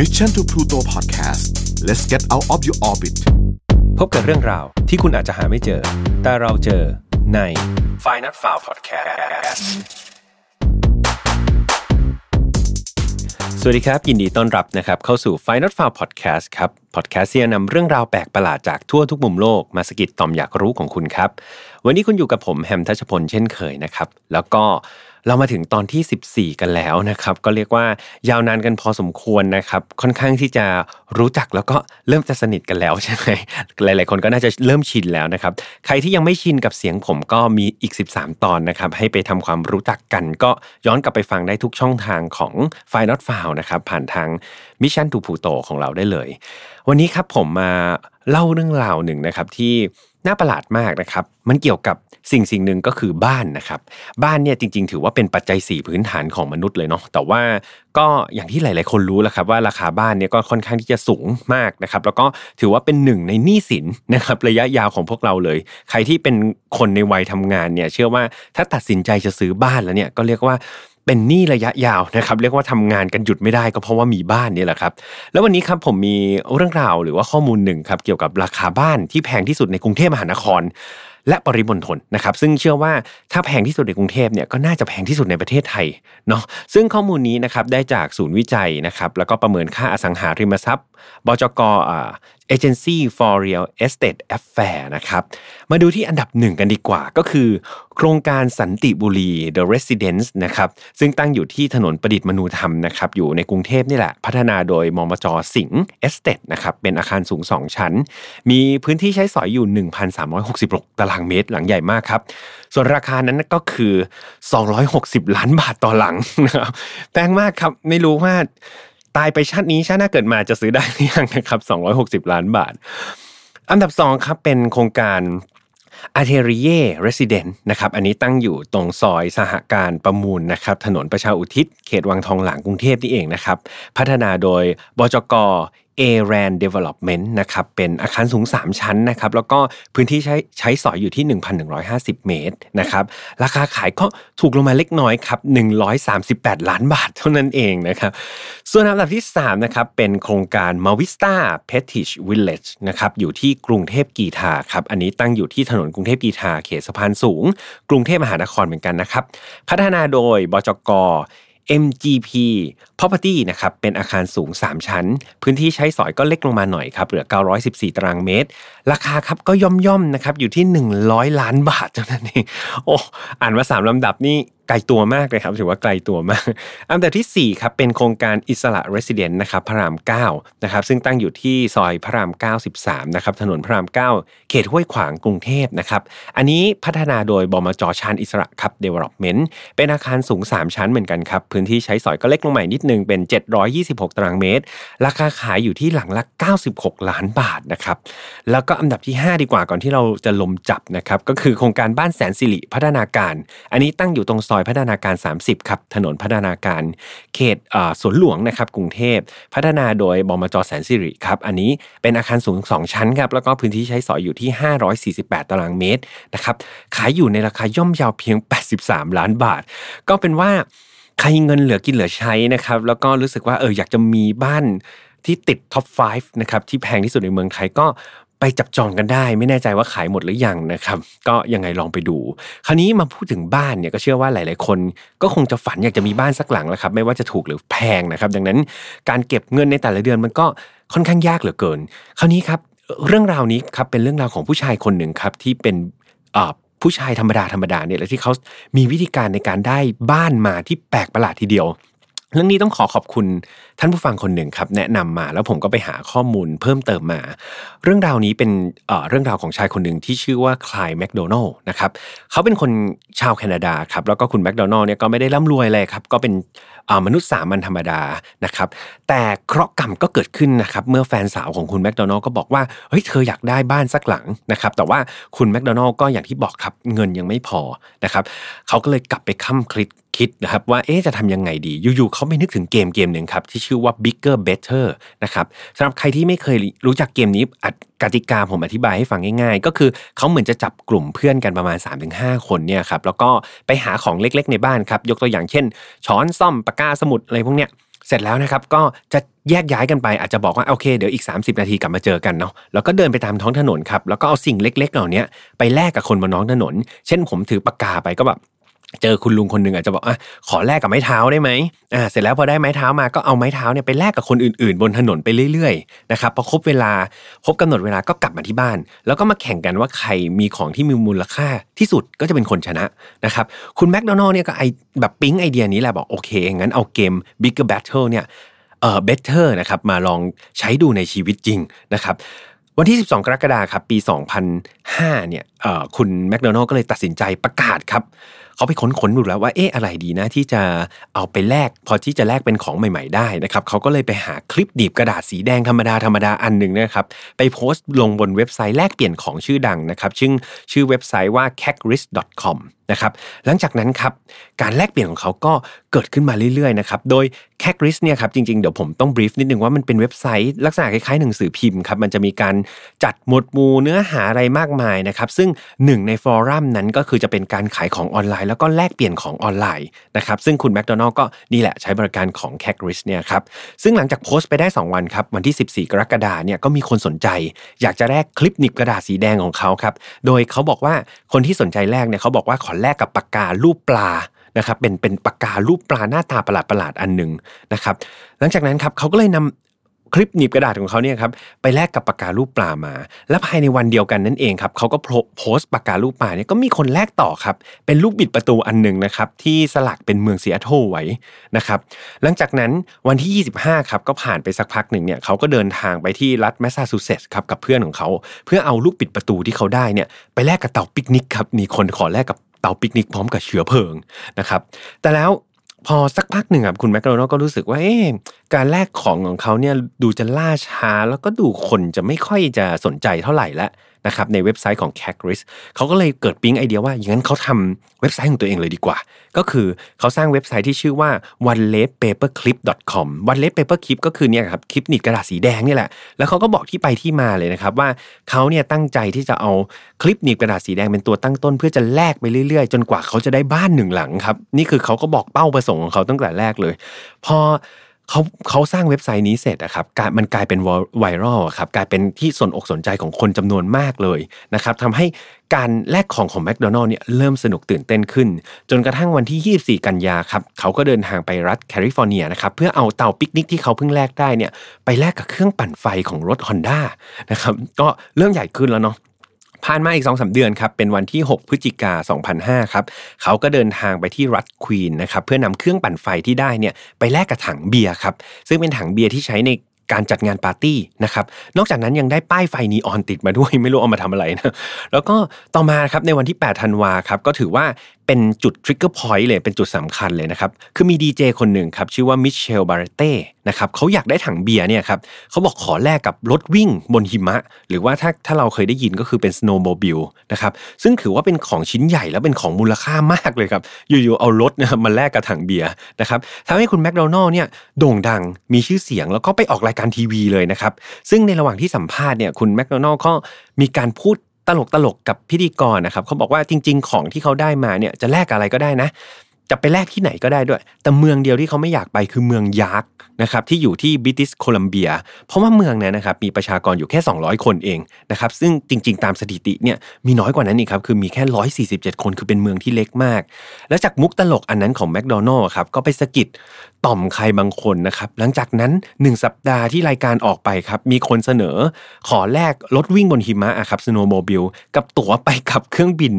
Mission to Pluto Podcast let's get out of your orbit พบกับเรื่องราวที่คุณอาจจะหาไม่เจอ แต่เราเจอใน f i n a l f i l e Podcast สวัสดีครับ ยินดีต้อนรับนะครับ เข้าสู่ Final f i l e Podcast ครับ Podcast ที่นำเรื่องราวแปลกประหลาดจากทั่วทุกมุมโลกมาสกิดต่อมอยากรู้ของคุณครับ วันนี้คุณอยู่กับผมแฮมทัชพลเช่นเคยนะครับ แล้วก็ เรามาถึงตอนที่ 14 กันแล้วนะครับ ก็เรียกว่ายาวนานกันพอสมควรนะครับ ค่อนข้างที่จะรู้จักแล้วก็เริ่มจะสนิทกันแล้วใช่ไหมหลาย ๆ คนก็น่าจะเริ่มชินแล้วนะครับ ใครที่ยังไม่ชินกับเสียงผมก็มีอีก 13 ตอนนะครับ ให้ไปทำความรู้จักกัน ก็ย้อนกลับไปฟังได้ทุกช่องทางของ f i n a l f i l e นะครับ ผ่านทาง Mission to Pluto ของเราได้เลย วันนี้ครับผมมาเล่าเรื่องราวหนึ่งนะครับที่ น่าประหลาดมากนะครับ มันเกี่ยวกับสิ่งสิ่งหนึ่งก็คือบ้านนะครับ บ้านเนี่ยจริง ๆ ถือว่าเป็นปัจจัย 4 พื้นฐานของมนุษย์เลยเนาะ แต่ว่าก็อย่างที่หลาย ๆ คนรู้แล้วครับว่าราคาบ้านเนี่ยก็ค่อนข้างที่จะสูงมากนะครับ แล้วก็ถือว่าเป็นหนึ่งในหนี้สินนะครับระยะยาวของพวกเราเลย ใครที่เป็นคนในวัยทำงานเนี่ยเชื่อว่าถ้าตัดสินใจจะซื้อบ้านแล้วเนี่ยก็เรียกว่า เป็นหนี้ระยะยาวนะครับเรียกว่าทำงานกันหยุดไม่ได้ก็เพราะว่ามีบ้านนี่แหละครับ แล้ววันนี้ครับผมมีเรื่องราวหรือว่าข้อมูลหนึ่งครับเกี่ยวกับราคาบ้านที่แพงที่สุดในกรุงเทพมหานคร และปริมณฑลนะครับซึ่งเชื่อว่าถ้าแพงที่สุดในกรุงเทพเนี่ยก็น่าจะแพงที่สุดในประเทศไทยเนาะซึ่งข้อมูลนี้นะครับได้จากศูนย์วิจัยนะครับแล้วก็ประเมินค่าอสังหาริมทรัพย์ บจกอ่า Agency for Real Estate Affair นะครับ มาดูที่อันดับหนึ่งกันดีกว่าก็คือ โครงการสันติบุรี The Residence นะครับ ซึ่งตั้งอยู่ที่ถนนประดิษฐ์มนูธรรมนะครับ อยู่ในกรุงเทพนี่แหละ พัฒนาโดยมมจสิงห์เอสเตดนะครับ เป็นอาคารสูง 2 ชั้น มีพื้นที่ใช้สอยอยู่ 1,366 ตารางเมตรหลังใหญ่มากครับ ส่วนราคานั้นก็คือ 260 ล้านบาทต่อหลังนะครับแพงมากครับ ไม่รู้ว่า ตายไปชาตินี้ชาติหน้าเกิดมาจะซื้อได้หรือยังนะครับ 260 ล้านบาท อันดับ2ครับเป็นโครงการ a t e r i e Resident นะครับอันนี้ตั้งอยู่ตรงซอยสหการประมูลนะครับถนนประชาอุทิศเขตวังทองหลางกรุงเทพนี่เองนะครับ พัฒนาโดยบจก a r a n Development นะครับเป็นอาคารสูง 3 ชั้นนะครับแล้วก็พื้นที่ใช้ใช้สอยอยู่ที่ 1,150 เมตรนะครับราคาขายก็ถูกลงมาเล็กน้อยครับ138 ล้านบาทเท่านั้นเองนะครับส่วนอันดับที่ 3 นะครับเป็นโครงการ Mavista Petich Village นะครับอยู่ที่กรุงเทพกีทาครับอันนี้ตั้งอยู่ที่ถนนกรุงเทพกีทาเขตสะพานสูง กรุงเทพมหานครเหมือนกันนะครับพัฒนาโดยบจก MGP Property นะครับเป็นอาคารสูง 3 ชั้น พื้นที่ใช้สอยก็เล็กลงมาหน่อยครับเหลือ 914 ตารางเมตร ราคาครับก็ย่อมๆนะครับอยู่ที่ 100 ล้านบาทเท่านั้นเองโอ้อ่านมา 3ลำดับนี่ไกลตัวมากเลยครับถือว่าไกลตัวมากอันดับที่ 4 ครับ เป็นโครงการอิสระ Resident นะครับพระราม9นะครับซึ่งตั้งอยู่ที่ซอยพระราม 93นะครับถนนพระราม 9 เขตห้วยขวางกรุงเทพนะครับอันนี้พัฒนาโดยบมจชานอิสระครับ Development เป็นอาคารสูง 3 ชั้นเหมือนกันครับพื้นที่ใช้สอยก็เล็กลงใหม่นิดนึงเป็น 726 ตารางเมตร ราคาขายอยู่ที่หลังละ 96 ล้านบาทนะครับแล้วก็อันดับที่ 5 ดีกว่าก่อนที่เราจะลมจับนะครับก็คือโครงการบ้านแสนสิริพัฒนาการ อันนี้ตั้งอยู่ตรงซอยพัฒนาการ 30 ครับ ถนนพัฒนาการเขตสวนหลวงนะครับกรุงเทพ พัฒนาโดยบมจแสนสิริครับ อันนี้เป็นอาคารสูง 2 ชั้นครับ แล้วก็พื้นที่ใช้สอยอยู่ที่ 548 ตารางเมตรนะครับ ขายอยู่ในราคาย่อมเยาวเพียง 83 ล้านบาท ก็เป็นว่าใครเงินเหลือกินเหลือใช้นะครับ แล้วก็รู้สึกว่าเอออยากจะมีบ้านที่ติดท็อป 5 นะครับที่แพงที่สุดในเมืองไทยก็ ไปจับจองกันได้ ไม่แน่ใจว่าขายหมดหรือยังนะครับ ก็ยังไงลองไปดู คราวนี้มาพูดถึงบ้านเนี่ยก็เชื่อว่าหลาย ๆ คน ก็คงจะฝันอยากจะมีบ้านสักหลังแล้วครับไม่ว่าจะถูกหรือแพงนะครับ ดังนั้นการเก็บเงินในแต่ละเดือนมันก็ค่อนข้างยากเหลือเกิน คราวนี้ครับเรื่องราวนี้ครับเป็นเรื่องราวของผู้ชายคนหนึ่งครับที่เป็นผู้ชายธรรมดาธรรมดาเนี่ยแหละที่เขามีวิธีการในการได้บ้านมาที่แปลกประหลาดทีเดียว เรื่องนี้ต้องขอขอบคุณ ท่านผู้ฟังคนหนึ่งครับแนะนำมาแล้วผมก็ไปหาข้อมูลเพิ่มเติมมา เรื่องราวนี้เป็นเเรื่องราวของชายคนหนึ่งที่ชื่อว่าคลายแมคโดนัลล์นะครับเขาเป็นคนชาวแคนาดาครับแล้วก็คุณแมคโดนัลล์เนี่ยก็ไม่ได้ร่ำรวยเลยครับก็เป็นมนุษย์สามัญธรรมดานะครับแต่เคราะห์กรรมก็เกิดขึ้นนะครับเมื่อแฟนสาวของคุณแมคโดนัลล์ก็บอกว่าเฮ้ยเธออยากได้บ้านสักหลังนะครับแต่ว่าคุณแมคโดนัลล์ก็อย่างที่บอกครับเงินยังไม่พอนะครับเขาก็เลยกลับไปค้ำคิดคิดนะครับว่าเอ๊จะทำยังไงดีอยู่ๆเขาไม่นึกถึงเกมเกมหนึ่งครับที่ชื่อื่อว่า bigger better นะครับสำหรับใครที่ไม่เคยรู้จักเกมนี้กติกาผมอธิบายให้ฟังง่าย ๆ ก็คือเขาเหมือนจะจับกลุ่มเพื่อนกันประมาณ 3-5 คนเนี่ยครับแล้วก็ไปหาของเล็กๆ ในบ้านครับ ยกตัวอย่างเช่น ช้อนซ่อมปากกาสมุดอะไรพวกเนี้ยเสร็จแล้วนะครับก็จะแยกย้ายกันไปอาจจะบอกว่าโอเคเดี๋ยวอีก 30 นาทีกลับมาเจอกันเนาะแล้วก็เดินไปตามท้องถนนครับแล้วก็เอาสิ่งเล็ก ๆ เหล่านี้ไปแลกกับคนบนท้องถนน เช่นผมถือปากกาไปก็แบบ เจอคุณลุงคนหนึ่งอาจจะบอกอะขอแลกกับไม้เท้าได้ไหมอ่าเสร็จแล้วพอได้ไม้เท้ามาก็เอาไม้เท้าเนี่ยไปแลกกับคนอื่น ๆ บนถนนไปเรื่อยๆนะครับพอครบเวลาครบกำหนดเวลาก็กลับมาที่บ้าน แล้วก็มาแข่งกันว่าใครมีของที่มีมูลค่าที่สุดก็จะเป็นคนชนะนะครับคุณแมคโดนัลล์เนี่ยก็ไอแบบปิ๊งไอเดียนี้แหละบอกโอเคงั้นเอาเกม Bigger Battle เนี่ยเอ่อ better นะครับมาลองใช้ดูในชีวิตจริงนะครับวันที่ 12 กรกฎาคมครับปี 2005เนี่ยคุณแมคโดนัลล์ก็เลยตัดสินใจประกาศครับ เขาไปค้นๆดูแล้วว่าเอ๊ะอะไรดีนะที่จะเอาไปแลกพอที่จะแลกเป็นของใหม่ ๆ ได้นะครับเขาก็เลยไปหาคลิปดีบกระดาษสีแดงธรรมดาธรรมดาอันหนึ่งนะครับไปโพสต์ลงบนเว็บไซต์แลกเปลี่ยนของชื่อดังนะครับชื่อชื่อเว็บไซต์ว่า cacris.com นะครับหลังจากนั้นครับการแลกเปลี่ยนของเขาก็เกิดขึ้นมาเรื่อยๆนะครับโดย c a c r i s เนี่ยครับจริงๆ เดี๋ยวผมต้องบรีฟนิดนึงว่ามันเป็นเว็บไซต์ลักษณะคล้ายๆหนังสือพิมพ์ครับมันจะมีการจัดหมวดหมู่เนื้อหาอะไรมากมายนะครับซึ่งหนึ่งในฟอรัมนั้นก็คือจะเป็นการขายของออนไลน์ แล้วก็แลกเปลี่ยนของออนไลน์นะครับซึ่งคุณแมคโดนัลล์ก็นี่แหละใช้บริการของ c a c r i s เนี่ยครับซึ่งหลังจากโพสต์ไปได้ 2 วันครับวันที่ 14 กรกฎาเนี่ยก็มีคนสนใจ อยากจะแลกคลิปหนีบกระดาษสีแดงของเขาครับโดยเขาบอกว่าคนที่สนใจแลกเนี่ยเขาบอกว่าขอแลกกับปากการูปปลานะครับเป็นเป็นปากการูปปลาหน้าตาประหลาดประหลาดอันหนึ่งนะครับ หลังจากนั้นครับเขาก็เลยนำคลิปหนีบกระดาษของเขาเนี่ยครับไปแลกกับปากการูปปลามา และภายในวันเดียวกันนั่นเองครับเขาก็โพสต์ปากการูปปลาเนี่ยก็มีคนแลกต่อครับ เป็นลูกบิดประตูอันหนึ่งนะครับที่สลักเป็นเมืองซีแอตเทิลไว้นะครับ หลังจากนั้นวันที่ 25ครับก็ผ่านไปสักพักหนึ่งเนี่ยเขาก็เดินทางไปที่รัฐแมสซาชูเซตส์ครับกับเพื่อนของเขา เพื่อเอาลูกบิดประตูที่เขาได้เนี่ยไปแลกกับเตาปิกนิกครับมีคนขอแลกกับ เตาปิกนิกพร้อมกับเชื้อเพลิงนะครับ แต่แล้ว พอสักพักหนึ่งครับคุณแมคโดนัลก็รู้สึกว่าเอ้การแลกของของเขาเนี่ยดูจะล่าช้า แล้วก็ดูคนจะไม่ค่อยจะสนใจเท่าไหร่แล้วนะครับในเว็บไซต์ของ c a c r i s เขาก็เลยเกิดปิ๊งไอเดียว่าอย่างนั้นเขาทำเว็บไซต์ของตัวเองเลยดีกว่า ก็คือเขาสร้างเว็บไซต์ที่ชื่อว่า one l e p paper clip com one l e p paper clip ก็คือเนี่ยครับคลิปหนีบกระดาษสีแดงนี่แหละ แล้วเขาก็บอกที่ไปที่มาเลยนะครับว่าเขาเนี่ยตั้งใจที่จะเอาคลิปหนีบกระดาษสีแดงเป็นตัวตั้งต้น เพื่อจะแลกไปเรื่อยๆ จนกว่าเขาจะได้บ้านหนึ่งหลังครับนี่คือเขาก็บอกเป้าประสงค์ของเขาตั้งแต่แรกเลย พอเขาเขาสร้างเว็บไซต์นี้เสร็จอะครับการมันกลายเป็นไวรัลครับกลายเป็นที่สนอกสนใจของคนจำนวนมากเลยนะครับทำให้การแลกของของแมคโดนัลล์เนี่ยเริ่มสนุกตื่นเต้นขึ้น จนกระทั่งวันที่ 24 กันยาครับเขาก็เดินทางไปรัฐแคลิฟอร์เนียนะครับเพื่อเอาเตาปิกนิกที่เขาเพิ่งแลกได้เนี่ยไปแลกกับเครื่องปั่นไฟของรถ Honda นะครับก็เรื่องใหญ่ขึ้นแล้วเนาะ ผ่านมาอีก2อสเดือนครับเป็นวันที่ 6 พฤศจิกา2005ครับเขาก็เดินทางไปที่รัฐควีนนะครับเพื่อนำเครื่องปั่นไฟที่ได้เนี่ยไปแลกกับถังเบียร์ครับซึ่งเป็นถังเบียร์ที่ใช้ในการจัดงานปาร์ตี้นะครับ นอกจากนั้นยังได้ป้ายไฟนีออนติดมาด้วยไม่รู้เอามาทำอะไรนะ แล้วก็ต่อมาครับในวันที่ 8 ธันวาครับก็ถือว่า เป็นจุด trigger point เลยเป็นจุดสำคัญเลยนะครับ คือมีดีเจคนหนึ่งครับ ชื่อว่ามิเชลบาร์เต้นะครับเขาอยากได้ถังเบียร์เนี่ยครับเขาบอกขอแลกกับรถวิ่งบนหิมะ หรือว่าถ้าถ้าเราเคยได้ยินก็คือเป็น snowmobile นะครับซึ่งถือว่าเป็นของชิ้นใหญ่แล้วเป็นของมูลค่ามากเลยครับ อยู่ๆเอารถนะมาแลกกับถังเบียร์นะครับทำให้คุณแมคโดนัลล์เนี่ยโด่งดังมีชื่อเสียงแล้วก็ไปออกรายการทีวีเลยนะครับซึ่งในระหว่างที่สัมภาษณ์เนี่ยคุณแมคโดนัลล์ก็มีการพูด ตลกตลกกับพิธีกรนะครับเขาบอกว่าจริง ๆ ของที่เขาได้มาเนี่ยจะแลกอะไรก็ได้นะ จะไปแลกที่ไหนก็ได้ด้วย แต่เมืองเดียวที่เขาไม่อยากไปคือเมืองยาร์นะครับที่อยู่ที่บิติสโคลัมเบีย เพราะว่าเมืองนั้นนะครับมีประชากรอยู่แค่ 200 คนเองนะครับซึ่งจริง ๆ ตามสถิติเนี่ยมีน้อยกว่านั้นอีกครับคือมีแค่ 147 คนคือเป็นเมืองที่เล็กมาก แล้วจากมุกตลกอันนั้นของแมคโดนัลล์ครับก็ไปสะกิดต่อมใครบางคนนะครับหลังจากนั้น 1 สัปดาห์ที่รายการออกไปครับมีคนเสนอขอแลกรถวิ่งบนหิมะครับสโนว์โมบิลกับตั๋วไปกับเครื่องบิน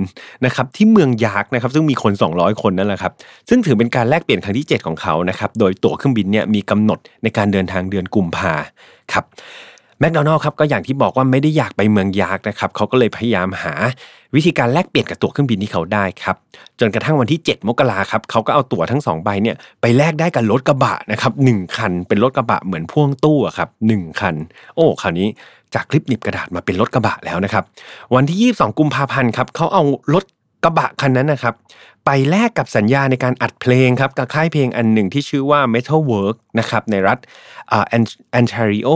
นะครับที่เมืองยาร์นะครับซึ่งมีคน 200 คนนั่นแหละครับซึ่งถือเป็นการแลกเปลี่ยนครั้งที่ 7 ของเขานะครับโดยตั๋วเครื่องบินเนี่ยมีกำหนดในการเดินทางเดือนกุมภาครับแมคโดนัลล์ครับก็อย่างที่บอกว่าไม่ได้อยากไปเมืองยากนะครับเขาก็เลยพยายามหาวิธีการแลกเปลี่ยนกับตั๋วเครื่องบินที่เขาได้ครับจนกระทั่งวันที่ 7 มกราครับเขาก็เอาตั๋วทั้ง2ใบเนี่ยไปแลกได้กับรถกระบะนะครับหคัน เป็นรถกระบะเหมือนพ่วงตู้ครับหคัน โอ้คราวนี้จากคลิปหนิบกระดาษมาเป็นรถกระบะแล้วนะครับวันที่ 22 กุมภาพันธ์ครับเขาเอารถ กระบะคันนั้นนะครับ ไปแลกกับสัญญาในการอัดเพลงครับกับค่ายเพลงอันหนึ่งที่ชื่อว่า Metal Work นะครับในรัฐแอนทาริโอ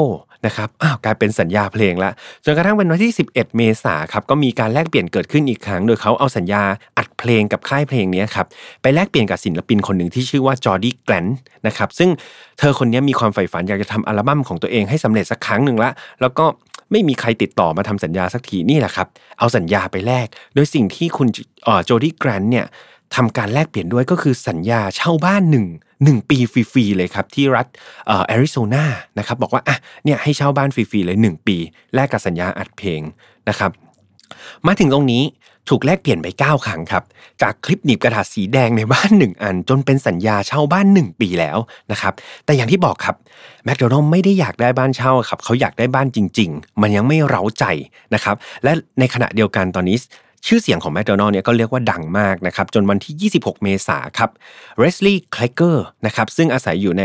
นะครับอ้าวกลายเป็นสัญญาเพลงละจนกระทั่งวันที่ 11 เมษาครับก็มีการแลกเปลี่ยนเกิดขึ้นอีกครั้ง โดยเขาเอาสัญญาอัดเพลงกับค่ายเพลงนี้ครับไปแลกเปลี่ยนกับศิลปินคนหนึ่งที่ชื่อว่าจอร์ดี้แกลนนะครับซึ่งเธอคนนี้มีความใฝ่ฝันอยากจะทำอัลบั้มของตัวเองให้สำเร็จสักครั้งหนึ่งละแล้วก็ ไม่มีใครติดต่อมาทำสัญญาสักทีนี่แหละครับ เอาสัญญาไปแลกโดยสิ่งที่คุณโจดี้แกรนเนี่ยทำการแลกเปลี่ยนด้วยก็คือสัญญาเช่าบ้านหนึ่งหนึ่งปีฟรีๆเลยครับ ที่รัฐแอริโซนานะครับบอกว่าอะเนี่ยให้เช่าบ้านฟรีๆเลย 1 ปี แลกกับสัญญาอัดเพลงนะครับ มาถึงตรงนี้ถูกแลกเปลี่ยนไป 9 ครั้งครับ จากคลิปหนีบกระดาษสีแดงในบ้าน 1 อัน จนเป็นสัญญาเช่าบ้าน 1 ปีแล้วนะครับ แต่อย่างที่บอกครับแมคโดนัลไม่ได้อยากได้บ้านเช่าครับเขาอยากได้บ้านจริง ๆ มันยังไม่เร้าใจนะครับ และในขณะเดียวกันตอนนี้ชื่อเสียงของแมคโดนัลล์เนี่ยก็เรียกว่าดังมากนะครับ จนวันที่ 26 เมษาครับเรสลีย์คลเกอร์นะครับซึ่งอาศัยอยู่ใน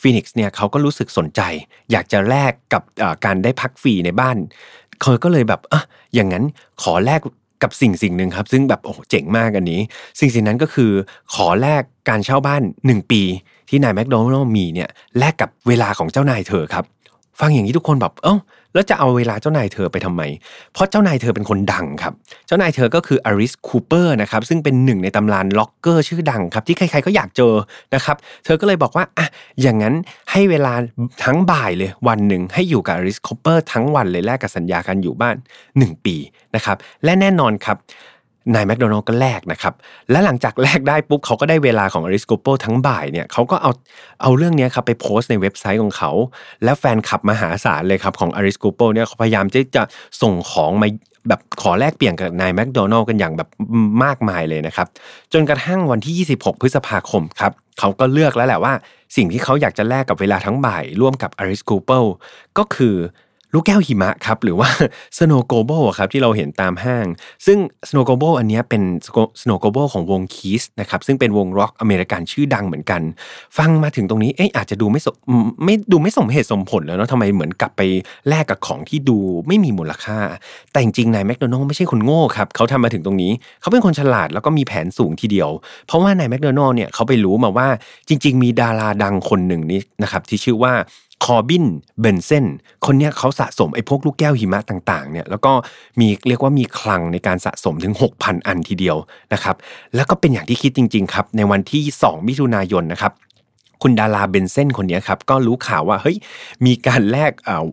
ฟีนิกซ์เนี่ยเขาก็รู้สึกสนใจ อยากจะแลกกับการได้พักฟรีในบ้าน เขาก็เลยแบบอะอย่างนั้นขอแลกกับสิ่งสิ่งหนึ่งครับ ซึ่งแบบโอ้เจ๋งมากอันนี้ สิ่งสิ่งนั้นก็คือขอแลกการเช่าบ้าน 1 ปี ที่นายแมคโดนัลล์มีเนี่ยแลกกับเวลาของเจ้านายเธอครับ ฟังอย่างนี้ทุกคนแบบเอ้า แล้วจะเอาเวลาเจ้านายเธอไปทำไม เพราะเจ้านายเธอเป็นคนดังครับ เจ้านายเธอก็คือ Alice Cooper นะครับซึ่งเป็นหนึ่งในตำนานร็อกเกอร์ชื่อดังครับที่ใครๆก็อยากเจอนะครับ เธอก็เลยบอกว่าอะอย่างนั้นให้เวลาทั้งบ่ายเลยวันหนึ่งให้อยู่กับ Alice Cooper ทั้งวันเลยแลกกับสัญญาการอยู่บ้าน 1 ปีนะครับและแน่นอนครับ นายแมคโดนัลก็แลกนะครับ และหลังจากแลกได้ปุ๊บเขาก็ได้เวลาของ Alice Cooper ทั้งบ่ายเนี่ยเขาก็เอาเอาเรื่องนี้ครับไปโพสต์ในเว็บไซต์ของเขา และแฟนคลับมหาศาลเลยครับของ Alice Cooper เนี่ยเขาพยายามที่จะส่งของมาแบบขอแลกเปลี่ยนกับนายแมคโดนัลกันอย่างแบบมากมายเลยนะครับ จนกระทั่งวันที่ 26 พฤษภาคมครับเขาก็เลือกแล้วแหละว่า สิ่งที่เขาอยากจะแลกกับเวลาทั้งบ่าย ร่วมกับอริสโกโปก็คือ ลูกแก้วหิมะครับหรือว่า Snow g l o b a l ครับที่เราเห็นตามห้าง ซึ่ง Snow g l o b a l อันนี้เป็น Snow g l o b a l ของวงคีสนะครับซึ่งเป็นวงร็อกอเมริกันชื่อดังเหมือนกัน ฟังมาถึงตรงนี้เอ๊ะอาจจะดูไม่ไม่ดูไม่สมเหตุสมผลแล้วเนาะทำไมเหมือนกลับไปแลกกับของที่ดูไม่มีมูลค่า แต่จริงๆนายแมคโดนัลไม่ใช่คนโง่ครับเขาทำมาถึงตรงนี้ เขาเป็นคนฉลาดแล้วก็มีแผนสูงทีเดียว เพราะว่านายแมคโดนัลเนี่ยเขาไปรู้มาว่าจริง ๆ มีดาราดังคนหนึ่งนี้นะครับที่ชื่อว่า คอบินเบนเซนคนนี้เขาสะสมไอ้พวกลูกแก้วหิมะต่างๆเนี่ยแล้วก็มีเรียกว่ามีคลังในการสะสมถึง 6,000 อันทีเดียวนะครับแล้วก็เป็นอย่างที่คิดจริงๆครับในวันที่ 2 มิถุนายนนะครับคุณดาราเบนเซนคนนี้ครับก็รู้ข่าวว่าเฮ้ยมีการแลก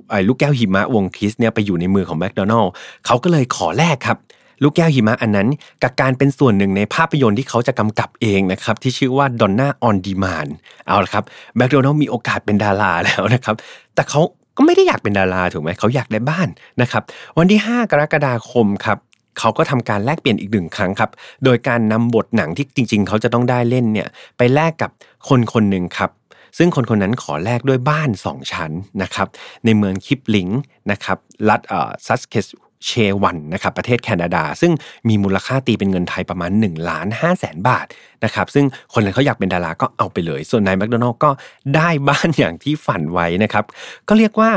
ไอ้ลูกแก้วหิมะวงคริสเนี่ยไปอยู่ในมือของแมคโดนัลล์เขาก็เลยขอแลกครับ ลูกแก้วหิมะอันนั้นกับการเป็นส่วนหนึ่งในภาพยนตร์ที่เขาจะกำกับเองนะครับที่ชื่อว่า Donna on Demand เอาละครับแบ็คโดนัลมีโอกาสเป็นดาราแล้วนะครับแต่เขาก็ไม่ได้อยากเป็นดาราถูกไหมเขาอยากได้บ้านนะครับวันที่ 5 กรกฎาคมครับเขาก็ทำการแลกเปลี่ยนอีกหนึ่งครั้งครับ โดยการนำบทหนังที่จริง ๆ เขาจะต้องได้เล่นเนี่ยไปแลกกับคนคนหนึ่งครับ ซึ่งคนคนนั้นขอแลกด้วยบ้าน 2 ชั้นนะครับในเมืองคิปลิงนะครับรัฐซัสเคส เชวันนะครับประเทศแคนาดา ซึ่งมีมูลค่าตีเป็นเงินไทยประมาณ1ล้าน5แสนบาทนะครับซึ่งคนนั้นเขาอยากเป็นดาราก็เอาไปเลย ส่วนนายแมคโดนัลก็ได้บ้านอย่างที่ฝันไว้นะครับก็เรียกว่า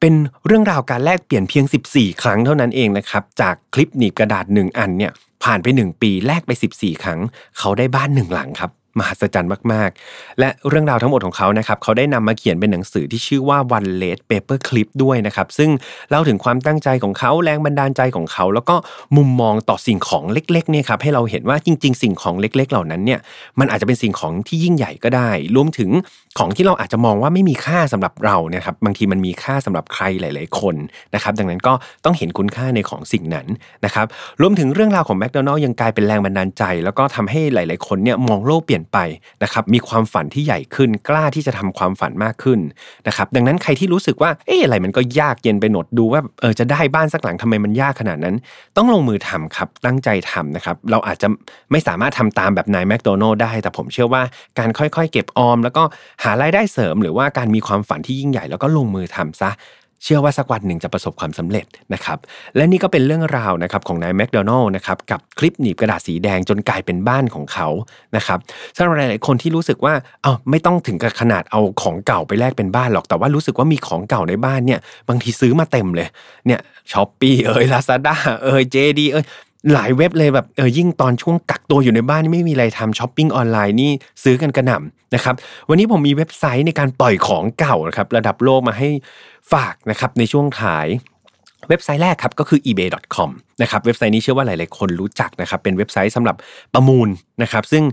เป็นเรื่องราวการแลกเปลี่ยนเพียง 14 ครั้งเท่านั้นเองนะครับจากคลิปหนีบกระดาษ 1 อันเนี่ยผ่านไป 1 ปีแลกไป 14 ครั้ง เขาได้บ้านหนึ่งหลังครับ มหัศจรรย์มากๆ และเรื่องราวทั้งหมดของเขานะครับเขาได้นำมาเขียนเป็นหนังสือที่ชื่อว่า One Late Paper Clip ด้วยนะครับซึ่งเล่าถึงความตั้งใจของเขาแรงบันดาลใจของเขา แล้วก็มุมมองต่อสิ่งของเล็กๆเนี่ยครับให้เราเห็นว่าจริง ๆ สิ่งของเล็ก ๆ เหล่านั้นเนี่ยมันอาจจะเป็นสิ่งของที่ยิ่งใหญ่ก็ได้ รวมถึงของที่เราอาจจะมองว่าไม่มีค่าสำหรับเราเนี่ยครับบางทีมันมีค่าสำหรับใครหลาย ๆ คนนะครับดังนั้นก็ต้องเห็นคุณค่าในของสิ่งนั้นนะครับรวมถึงเรื่องราวของแมคโดนัลล์ยังกลายเป็นแรงบันดาลใจ แล้วก็ทำให้หลาย ๆ คนเนี่ยมองโลกเปลี่ยนไปนะครับมีความฝันที่ใหญ่ขึ้น กล้าที่จะทำความฝันมากขึ้นนะครับดังนั้นใครที่รู้สึกว่าเอ๊ะอะไรมันก็ยากเย็นไปหนดดูว่าเออจะได้บ้านสักหลังทำไมมันยากขนาดนั้น ต้องลงมือทำครับตั้งใจทำนะครับเราอาจจะไม่สามารถทำตามแบบนายแมคโดนัลได้ แต่ผมเชื่อว่าการค่อยๆ เก็บออม แล้วก็หารายได้เสริม หรือว่าการมีความฝันที่ยิ่งใหญ่แล้วก็ลงมือทำซะ เชื่อว่าสักวันหนึ่งจะประสบความสำเร็จนะครับและนี่ก็เป็นเรื่องราวนะครับของนายแมคโดนัลล์นะครับกับคลิปหนีบกระดาษสีแดงจนกลายเป็นบ้านของเขานะครับสำหรับหลายๆคนที่รู้สึกว่าเอาไม่ต้องถึงกับขนาดเอาของเก่าไปแลกเป็นบ้านหรอกแต่ว่ารู้สึกว่ามีของเก่าในบ้านเนี่ยบางทีซื้อมาเต็มเลยเนี่ย Shopee เอ่ยลาซาด้าเอ่ย JD เอ่ย หลายเว็บเลยแบบเออยิ่งตอนช่วงกักตัวอยู่ในบ้านไม่มีอะไรทำช้อปปิ้งออนไลน์นี่ซื้อกันกระหน่ำนะครับ วันนี้ผมมีเว็บไซต์ในการปล่อยของเก่านะครับระดับโลกมาให้ฝากนะครับในช่วงขาย เว็บไซต์แรกครับก็คือ ebay.com นะครับเว็บไซต์นี้เชื่อว่าหลาย ๆ คนรู้จักนะครับเป็นเว็บไซต์สำหรับประมูลนะครับซึ่ง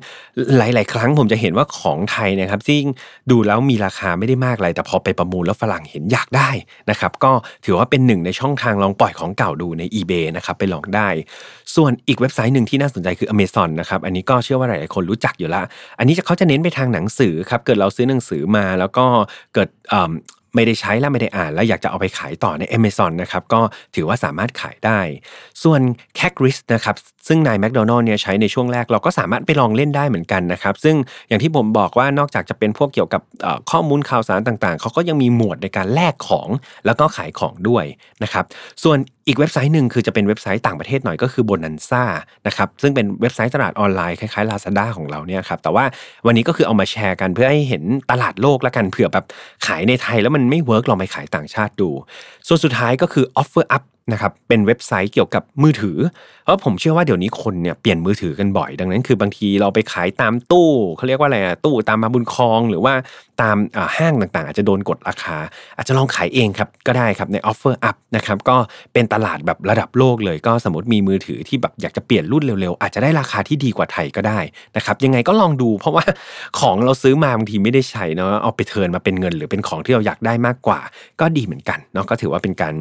หลาย ๆ ครั้งผมจะเห็นว่าของไทยนะครับซึ่งดูแล้วมีราคาไม่ได้มากอะไรแต่พอไปประมูลแล้วฝรั่งเห็นอยากได้นะครับก็ถือว่าเป็นหนึ่งในช่องทางลองปล่อยของเก่าดูใน eBay นะครับไปลองได้ ส่วนอีกเว็บไซต์หนึ่งที่น่าสนใจคือ Amazon นะครับอันนี้ก็เชื่อว่าหลาย ๆ คนรู้จักอยู่ล้วอันนี้เขาจะเน้นไปทางหนังสือครับเกิดเราซื้อหนังสือมาแล้วก็เกิด ไม่ได้ใช้และไม่ได้อ่าน แล้วอยากจะเอาไปขายต่อใน Amazon นะครับก็ถือว่าสามารถขายได้ ส่วน c a c r i s นะครับซึ่งนายแมคโดนัลล์เนี่ยใช้ในช่วงแรกเราก็สามารถไปลองเล่นได้เหมือนกันนะครับซึ่งอย่างที่ผมบอกว่านอกจากจะเป็นพวกเกี่ยวกับข้อมูลข่าวสารต่างๆ เขาก็ยังมีหมวดในการแลกของแล้วก็ขายของด้วยนะครับส่วนอีกเว็บไซต์หนึ่งคือจะเป็นเว็บไซต์ต่างประเทศหน่อยก็คือ Bonanza นะครับซึ่งเป็นเว็บไซต์ตลาดออนไลน์คล้ายๆ Lazada ของเราเนี่ยครับแต่ว่าวันนี้ก็คือเอามาแชร์กันเพื่อให้เห็นตลาดโลกแล้วกันเผื่อแบบขายในไทยแล้วมันไม่ work ลองไปขายต่างชาติดู ส่วนสุดท้ายก็คือ OfferUp นะครับเป็นเว็บไซต์เกี่ยวกับมือถือ เพราะผมเชื่อว่าเดี๋ยวนี้คนเนี่ยเปลี่ยนมือถือกันบ่อย ดังนั้นคือบางทีเราไปขายตามตู้เขาเรียกว่าอะไรอะตู้ตามมาบุญคลอง หรือว่าตามห้างต่างๆ อาจจะโดนกดราคา อาจจะลองขายเองครับก็ได้ครับใน Offer Up นะครับก็เป็นตลาดแบบระดับโลกเลย ก็สมมติมีมือถือที่แบบอยากจะเปลี่ยนรุ่นเร็วๆ อาจจะได้ราคาที่ดีกว่าไทยก็ได้นะครับยังไงก็ลองดู เพราะว่าของเราซื้อมาบางทีไม่ได้ใช้เนาะเอาไปเทินมาเป็นเงิน หรือเป็นของที่เราอยากได้มากกว่า ก็ดีเหมือนกันเนาะก็ถือว่าเป็นการ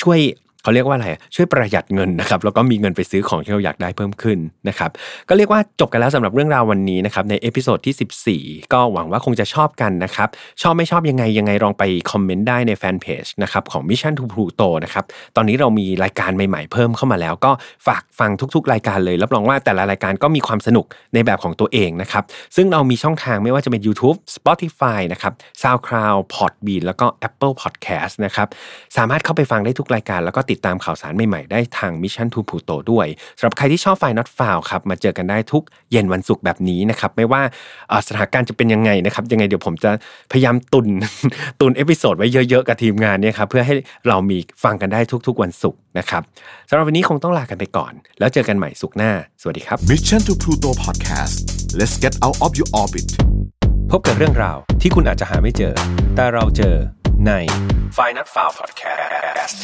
ช่วย เขาเรียกว่าอะไรช่วยประหยัดเงินนะครับแล้วก็มีเงินไปซื้อของที่เราอยากได้เพิ่มขึ้นนะครับก็เรียกว่าจบกันแล้วสำหรับเรื่องราววันนี้นะครับใน episode ที่ 14 ก็หวังว่าคงจะชอบกันนะครับชอบไม่ชอบยังไงยังไงลองไปคอมเมนต์ได้ในแฟนเพจนะครับของ Mission to Pluto นะครับตอนนี้เรามีรายการใหม่ๆเพิ่มเข้ามาแล้ว ก็ฝากฟังทุก ๆ รายการเลยรับรองว่าแต่ละรายการก็มีความสนุกในแบบของตัวเองนะครับซึ่งเรามีช่องทางไม่ว่าจะเป็น YouTube Spotify นะครับ SoundCloud Podbean แล้วก็ Apple Podcast นะครับสามารถเข้าไปฟังได้ทุกรายการแล้วก็ติดตามข่าวสารใหม่ ๆ ได้ทาง Mission to Pluto ด้วยสำหรับใครที่ชอบไฟ Not f o u ครับมาเจอกันได้ทุกเย็นวันศุกร์แบบนี้นะครับไม่ว่าสถานการณ์จะเป็นยังไงนะครับยังไงเดี๋ยวผมจะพยายามตุนตุน episode ไว้เยอะๆกับทีมงานเนี่ยครับเพื่อให้เรามีฟังกันได้ทุกๆวันศุกร์นะครับสำหรับวันนี้คงต้องลากันไปก่อน แล้วเจอกันใหม่ศุกร์หน้า สวัสดีครับ Mission to Pluto Podcast let's get out of your orbit พบกับเรื่องราวที่คุณอาจจะหาไม่เจอ แต่เราเจอใน f i n a l f i l e Podcast